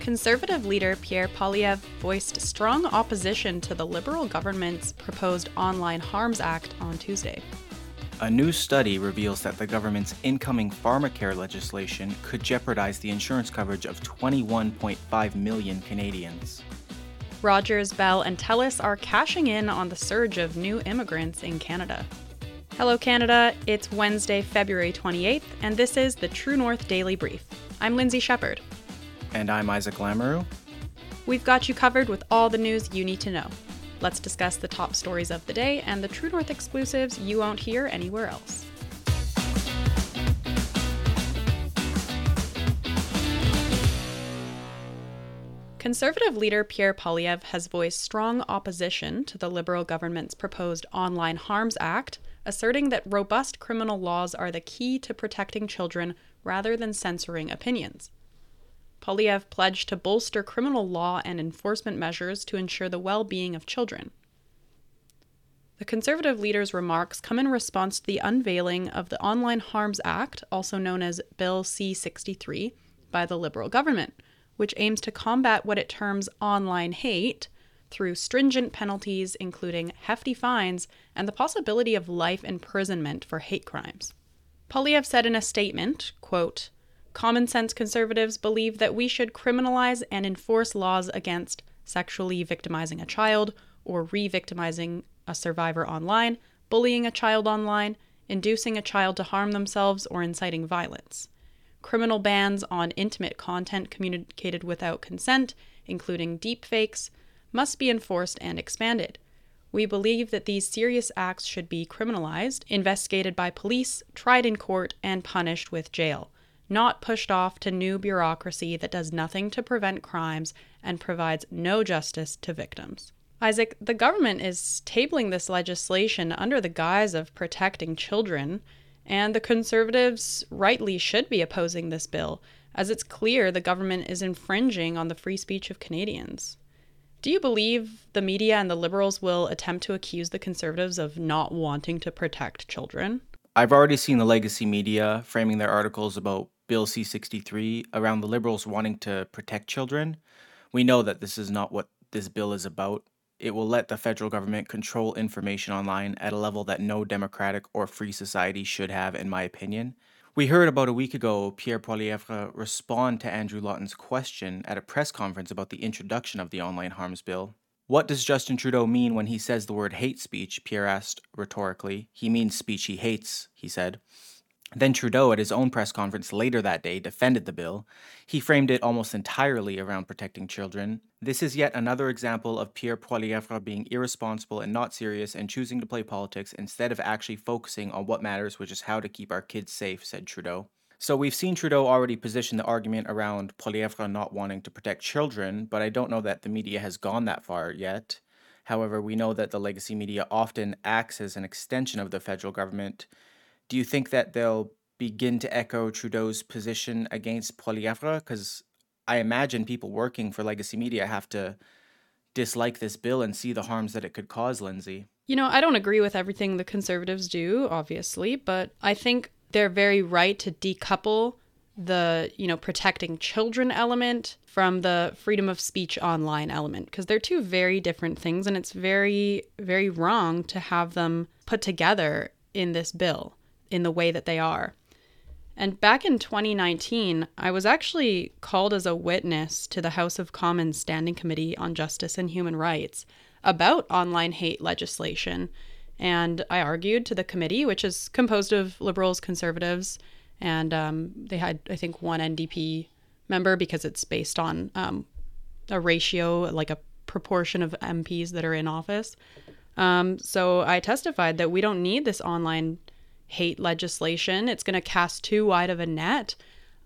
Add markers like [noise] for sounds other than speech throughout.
Conservative leader Pierre Poilievre voiced strong opposition to the Liberal government's proposed Online Harms Act on Tuesday. A new study reveals that the government's incoming pharmacare legislation could jeopardize the insurance coverage of 21.5 million Canadians. Rogers, Bell, and Telus are cashing in on the surge of new immigrants in Canada. Hello, Canada. It's Wednesday, February 28th, and this is the True North Daily Brief. I'm Lindsay Shepherd. And I'm Isaac Lamoureux. We've got you covered with all the news you need to know. Let's discuss the top stories of the day and the True North exclusives you won't hear anywhere else. Conservative leader Pierre Poilievre has voiced strong opposition to the Liberal government's proposed Online Harms Act, asserting that robust criminal laws are the key to protecting children rather than censoring opinions. Poilievre pledged to bolster criminal law and enforcement measures to ensure the well being of children. The Conservative leader's remarks come in response to the unveiling of the Online Harms Act, also known as Bill C 63, by the Liberal government, which aims to combat what it terms online hate through stringent penalties, including hefty fines and the possibility of life imprisonment for hate crimes. Poilievre said in a statement, quote, Common sense conservatives believe that we should criminalize and enforce laws against sexually victimizing a child or re victimizing a survivor online, bullying a child online, inducing a child to harm themselves, or inciting violence. Criminal bans on intimate content communicated without consent, including deepfakes, must be enforced and expanded. We believe that these serious acts should be criminalized, investigated by police, tried in court, and punished with jail not pushed off to new bureaucracy that does nothing to prevent crimes and provides no justice to victims. Isaac, the government is tabling this legislation under the guise of protecting children, and the conservatives rightly should be opposing this bill, as it's clear the government is infringing on the free speech of Canadians. Do you believe the media and the liberals will attempt to accuse the conservatives of not wanting to protect children? I've already seen the legacy media framing their articles about Bill C 63 around the Liberals wanting to protect children. We know that this is not what this bill is about. It will let the federal government control information online at a level that no democratic or free society should have, in my opinion. We heard about a week ago Pierre Poilievre respond to Andrew Lawton's question at a press conference about the introduction of the online harms bill. What does Justin Trudeau mean when he says the word hate speech? Pierre asked rhetorically. He means speech he hates, he said. Then Trudeau, at his own press conference later that day, defended the bill. He framed it almost entirely around protecting children. This is yet another example of Pierre Poilievre being irresponsible and not serious and choosing to play politics instead of actually focusing on what matters, which is how to keep our kids safe, said Trudeau. So we've seen Trudeau already position the argument around Poilievre not wanting to protect children, but I don't know that the media has gone that far yet. However, we know that the legacy media often acts as an extension of the federal government do you think that they'll begin to echo Trudeau's position against Poilievre? Because I imagine people working for legacy media have to dislike this bill and see the harms that it could cause, Lindsay. You know, I don't agree with everything the conservatives do, obviously, but I think they're very right to decouple the, you know, protecting children element from the freedom of speech online element because they're two very different things and it's very very wrong to have them put together in this bill in the way that they are. And back in 2019, I was actually called as a witness to the House of Commons Standing Committee on Justice and Human Rights about online hate legislation. And I argued to the committee, which is composed of liberals, conservatives, and um, they had, I think, one NDP member because it's based on um, a ratio, like a proportion of MPs that are in office. Um, so I testified that we don't need this online hate legislation. It's going to cast too wide of a net,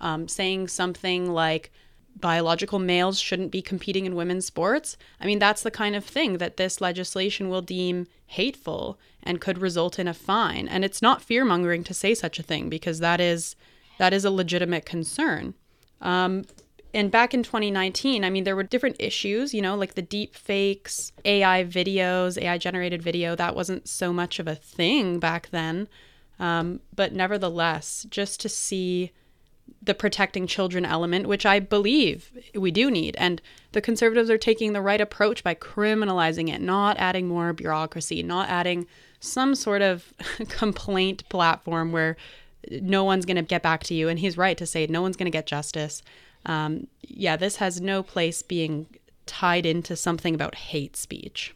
um, saying something like biological males shouldn't be competing in women's sports. I mean, that's the kind of thing that this legislation will deem hateful and could result in a fine. And it's not fear mongering to say such a thing because that is that is a legitimate concern. Um, and back in 2019, I mean, there were different issues, you know, like the deep fakes, AI videos, AI generated video. That wasn't so much of a thing back then. Um, but nevertheless, just to see the protecting children element, which I believe we do need. And the conservatives are taking the right approach by criminalizing it, not adding more bureaucracy, not adding some sort of [laughs] complaint platform where no one's going to get back to you. And he's right to say no one's going to get justice. Um, yeah, this has no place being tied into something about hate speech.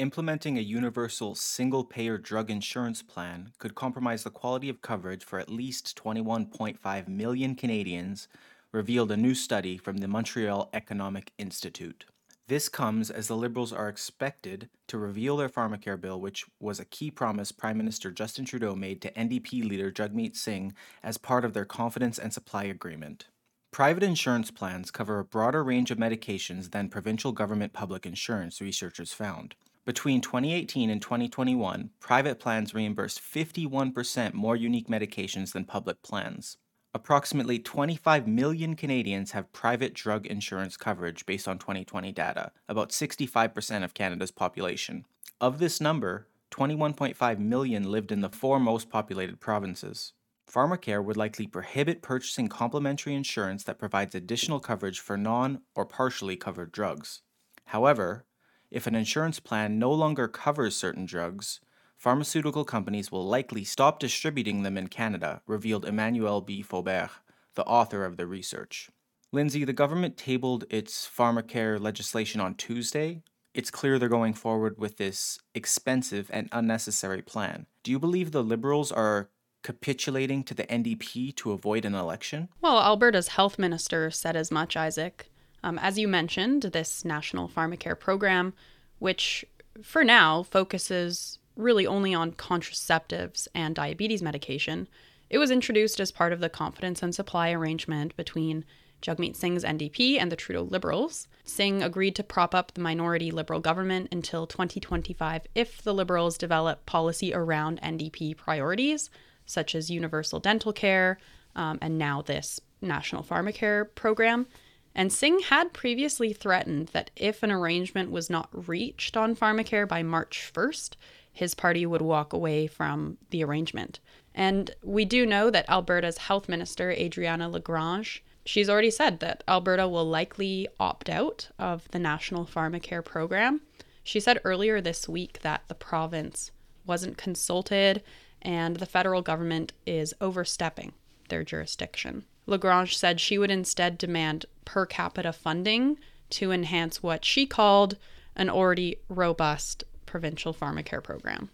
Implementing a universal single payer drug insurance plan could compromise the quality of coverage for at least 21.5 million Canadians, revealed a new study from the Montreal Economic Institute. This comes as the Liberals are expected to reveal their pharmacare bill, which was a key promise Prime Minister Justin Trudeau made to NDP leader Jagmeet Singh as part of their confidence and supply agreement. Private insurance plans cover a broader range of medications than provincial government public insurance, researchers found. Between 2018 and 2021, private plans reimbursed 51% more unique medications than public plans. Approximately 25 million Canadians have private drug insurance coverage based on 2020 data, about 65% of Canada's population. Of this number, 21.5 million lived in the four most populated provinces. Pharmacare would likely prohibit purchasing complementary insurance that provides additional coverage for non or partially covered drugs. However, if an insurance plan no longer covers certain drugs, pharmaceutical companies will likely stop distributing them in Canada, revealed Emmanuelle B. Faubert, the author of the research. Lindsay, the government tabled its pharmacare legislation on Tuesday. It's clear they're going forward with this expensive and unnecessary plan. Do you believe the Liberals are capitulating to the NDP to avoid an election? Well, Alberta's health minister said as much, Isaac. Um, as you mentioned, this National Pharmacare program, which for now focuses really only on contraceptives and diabetes medication, it was introduced as part of the confidence and supply arrangement between Jagmeet Singh's NDP and the Trudeau Liberals. Singh agreed to prop up the minority Liberal government until 2025 if the Liberals develop policy around NDP priorities, such as universal dental care um, and now this National Pharmacare program. And Singh had previously threatened that if an arrangement was not reached on pharmacare by March 1st, his party would walk away from the arrangement. And we do know that Alberta's health minister, Adriana Lagrange, she's already said that Alberta will likely opt out of the National Pharmacare program. She said earlier this week that the province wasn't consulted and the federal government is overstepping their jurisdiction. Lagrange said she would instead demand per capita funding to enhance what she called an already robust provincial pharmacare program.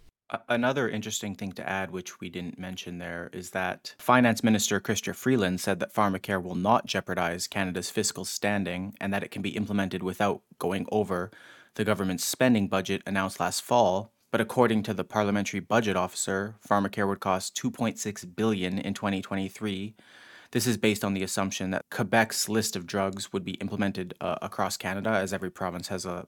Another interesting thing to add, which we didn't mention there, is that Finance Minister Chrystia Freeland said that pharmacare will not jeopardize Canada's fiscal standing and that it can be implemented without going over the government's spending budget announced last fall. But according to the parliamentary budget officer, pharmacare would cost 2.6 billion in 2023 this is based on the assumption that Quebec's list of drugs would be implemented uh, across Canada, as every province has a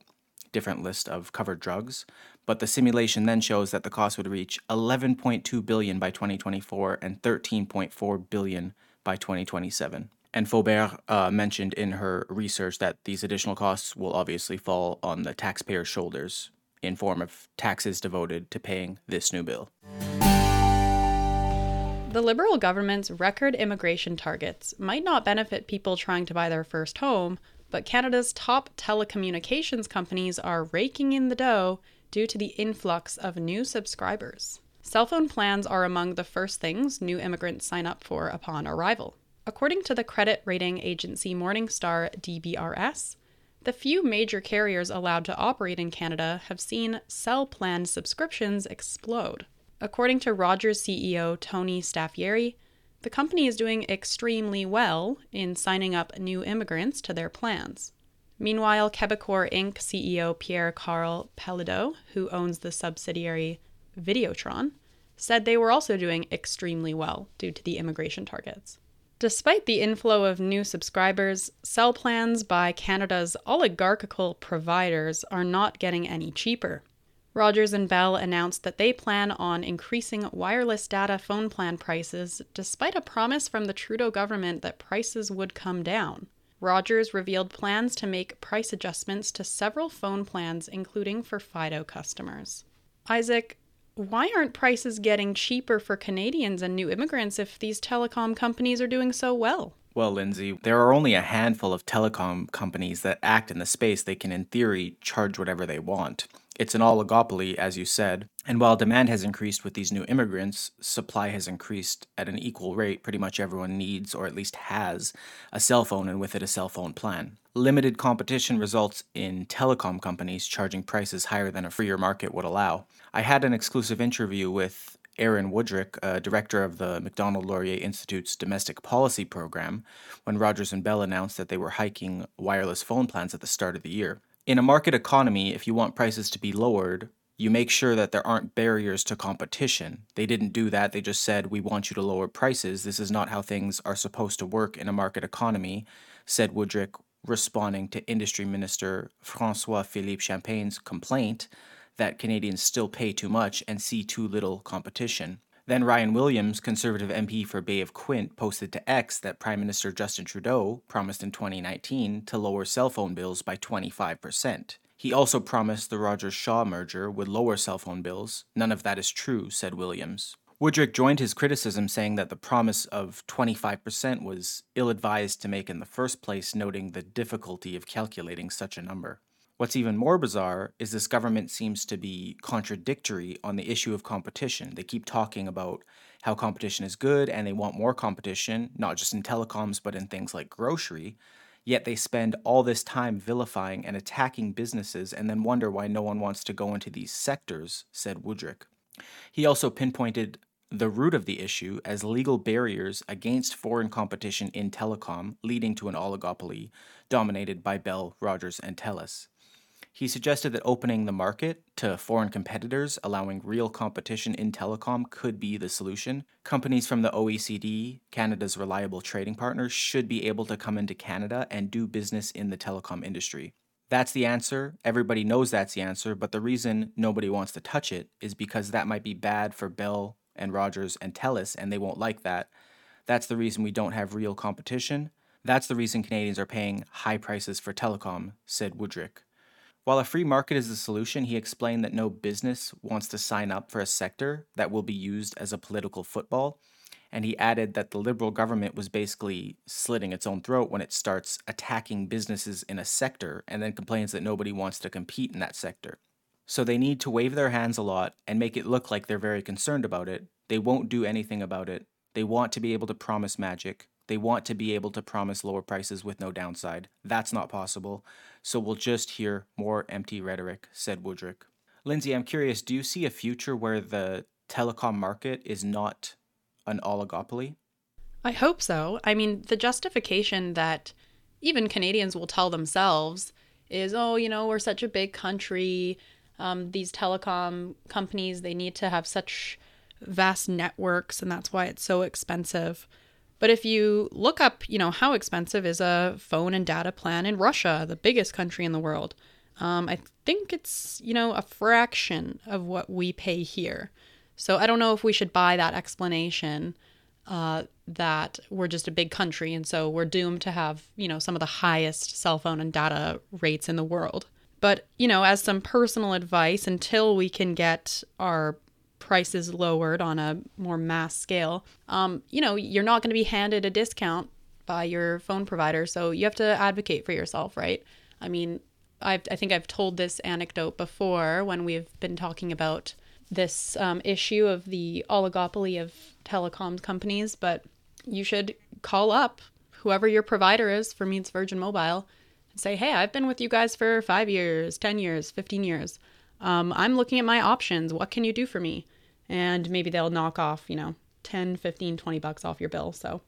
different list of covered drugs. But the simulation then shows that the cost would reach 11.2 billion by 2024 and 13.4 billion by 2027. And Faubert uh, mentioned in her research that these additional costs will obviously fall on the taxpayer's shoulders in form of taxes devoted to paying this new bill. The Liberal government's record immigration targets might not benefit people trying to buy their first home, but Canada's top telecommunications companies are raking in the dough due to the influx of new subscribers. Cell phone plans are among the first things new immigrants sign up for upon arrival. According to the credit rating agency Morningstar DBRS, the few major carriers allowed to operate in Canada have seen cell plan subscriptions explode. According to Rogers CEO Tony Staffieri, the company is doing extremely well in signing up new immigrants to their plans. Meanwhile, Quebecor Inc. CEO Pierre Carl Péladeau, who owns the subsidiary Videotron, said they were also doing extremely well due to the immigration targets. Despite the inflow of new subscribers, cell plans by Canada's oligarchical providers are not getting any cheaper. Rogers and Bell announced that they plan on increasing wireless data phone plan prices despite a promise from the Trudeau government that prices would come down. Rogers revealed plans to make price adjustments to several phone plans, including for Fido customers. Isaac, why aren't prices getting cheaper for Canadians and new immigrants if these telecom companies are doing so well? Well, Lindsay, there are only a handful of telecom companies that act in the space they can, in theory, charge whatever they want. It's an oligopoly, as you said, and while demand has increased with these new immigrants, supply has increased at an equal rate. Pretty much everyone needs, or at least has, a cell phone and with it a cell phone plan. Limited competition results in telecom companies charging prices higher than a freer market would allow. I had an exclusive interview with Aaron Wudrick, uh, director of the Macdonald Laurier Institute's domestic policy program, when Rogers and Bell announced that they were hiking wireless phone plans at the start of the year. In a market economy, if you want prices to be lowered, you make sure that there aren't barriers to competition. They didn't do that. They just said, We want you to lower prices. This is not how things are supposed to work in a market economy, said Wudrick, responding to Industry Minister Francois Philippe Champagne's complaint that Canadians still pay too much and see too little competition. Then Ryan Williams, Conservative MP for Bay of Quinte, posted to X that Prime Minister Justin Trudeau promised in 2019 to lower cell phone bills by 25%. He also promised the Rogers Shaw merger would lower cell phone bills. None of that is true, said Williams. Wudrick joined his criticism, saying that the promise of 25% was ill advised to make in the first place, noting the difficulty of calculating such a number. What's even more bizarre is this government seems to be contradictory on the issue of competition. They keep talking about how competition is good and they want more competition, not just in telecoms, but in things like grocery. Yet they spend all this time vilifying and attacking businesses and then wonder why no one wants to go into these sectors, said Wudrick. He also pinpointed the root of the issue as legal barriers against foreign competition in telecom, leading to an oligopoly dominated by Bell, Rogers, and Telus. He suggested that opening the market to foreign competitors, allowing real competition in telecom, could be the solution. Companies from the OECD, Canada's reliable trading partners, should be able to come into Canada and do business in the telecom industry. That's the answer. Everybody knows that's the answer, but the reason nobody wants to touch it is because that might be bad for Bell and Rogers and Telus, and they won't like that. That's the reason we don't have real competition. That's the reason Canadians are paying high prices for telecom, said Wudrick. While a free market is the solution, he explained that no business wants to sign up for a sector that will be used as a political football. And he added that the Liberal government was basically slitting its own throat when it starts attacking businesses in a sector and then complains that nobody wants to compete in that sector. So they need to wave their hands a lot and make it look like they're very concerned about it. They won't do anything about it. They want to be able to promise magic. They want to be able to promise lower prices with no downside. That's not possible. So we'll just hear more empty rhetoric, said Wudrick. Lindsay, I'm curious, do you see a future where the telecom market is not an oligopoly? I hope so. I mean, the justification that even Canadians will tell themselves is, oh, you know, we're such a big country. Um, these telecom companies, they need to have such vast networks, and that's why it's so expensive. But if you look up, you know, how expensive is a phone and data plan in Russia, the biggest country in the world, um, I think it's, you know, a fraction of what we pay here. So I don't know if we should buy that explanation uh, that we're just a big country and so we're doomed to have, you know, some of the highest cell phone and data rates in the world. But, you know, as some personal advice, until we can get our prices lowered on a more mass scale, um, you know, you're not going to be handed a discount by your phone provider. So you have to advocate for yourself, right? I mean, I've, I think I've told this anecdote before when we've been talking about this um, issue of the oligopoly of telecom companies, but you should call up whoever your provider is. For me, it's Virgin Mobile. And say, hey, I've been with you guys for five years, 10 years, 15 years. Um, I'm looking at my options. What can you do for me? and maybe they'll knock off, you know, 10, 15, 20 bucks off your bill. So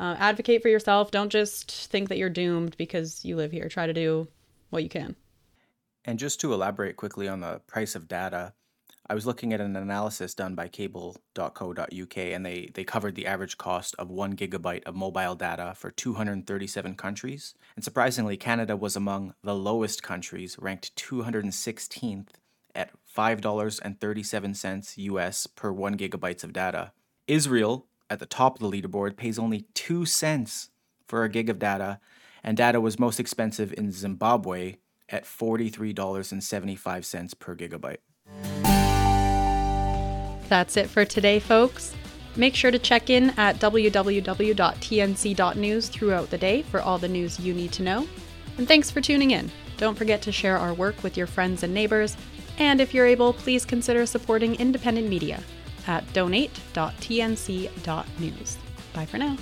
uh, advocate for yourself. Don't just think that you're doomed because you live here. Try to do what you can. And just to elaborate quickly on the price of data, I was looking at an analysis done by cable.co.uk and they, they covered the average cost of one gigabyte of mobile data for 237 countries. And surprisingly, Canada was among the lowest countries, ranked 216th at $5.37 US per 1 gigabytes of data. Israel, at the top of the leaderboard, pays only 2 cents for a gig of data, and data was most expensive in Zimbabwe at $43.75 per gigabyte. That's it for today, folks. Make sure to check in at www.tnc.news throughout the day for all the news you need to know. And thanks for tuning in. Don't forget to share our work with your friends and neighbors and if you're able, please consider supporting independent media at donate.tnc.news. Bye for now.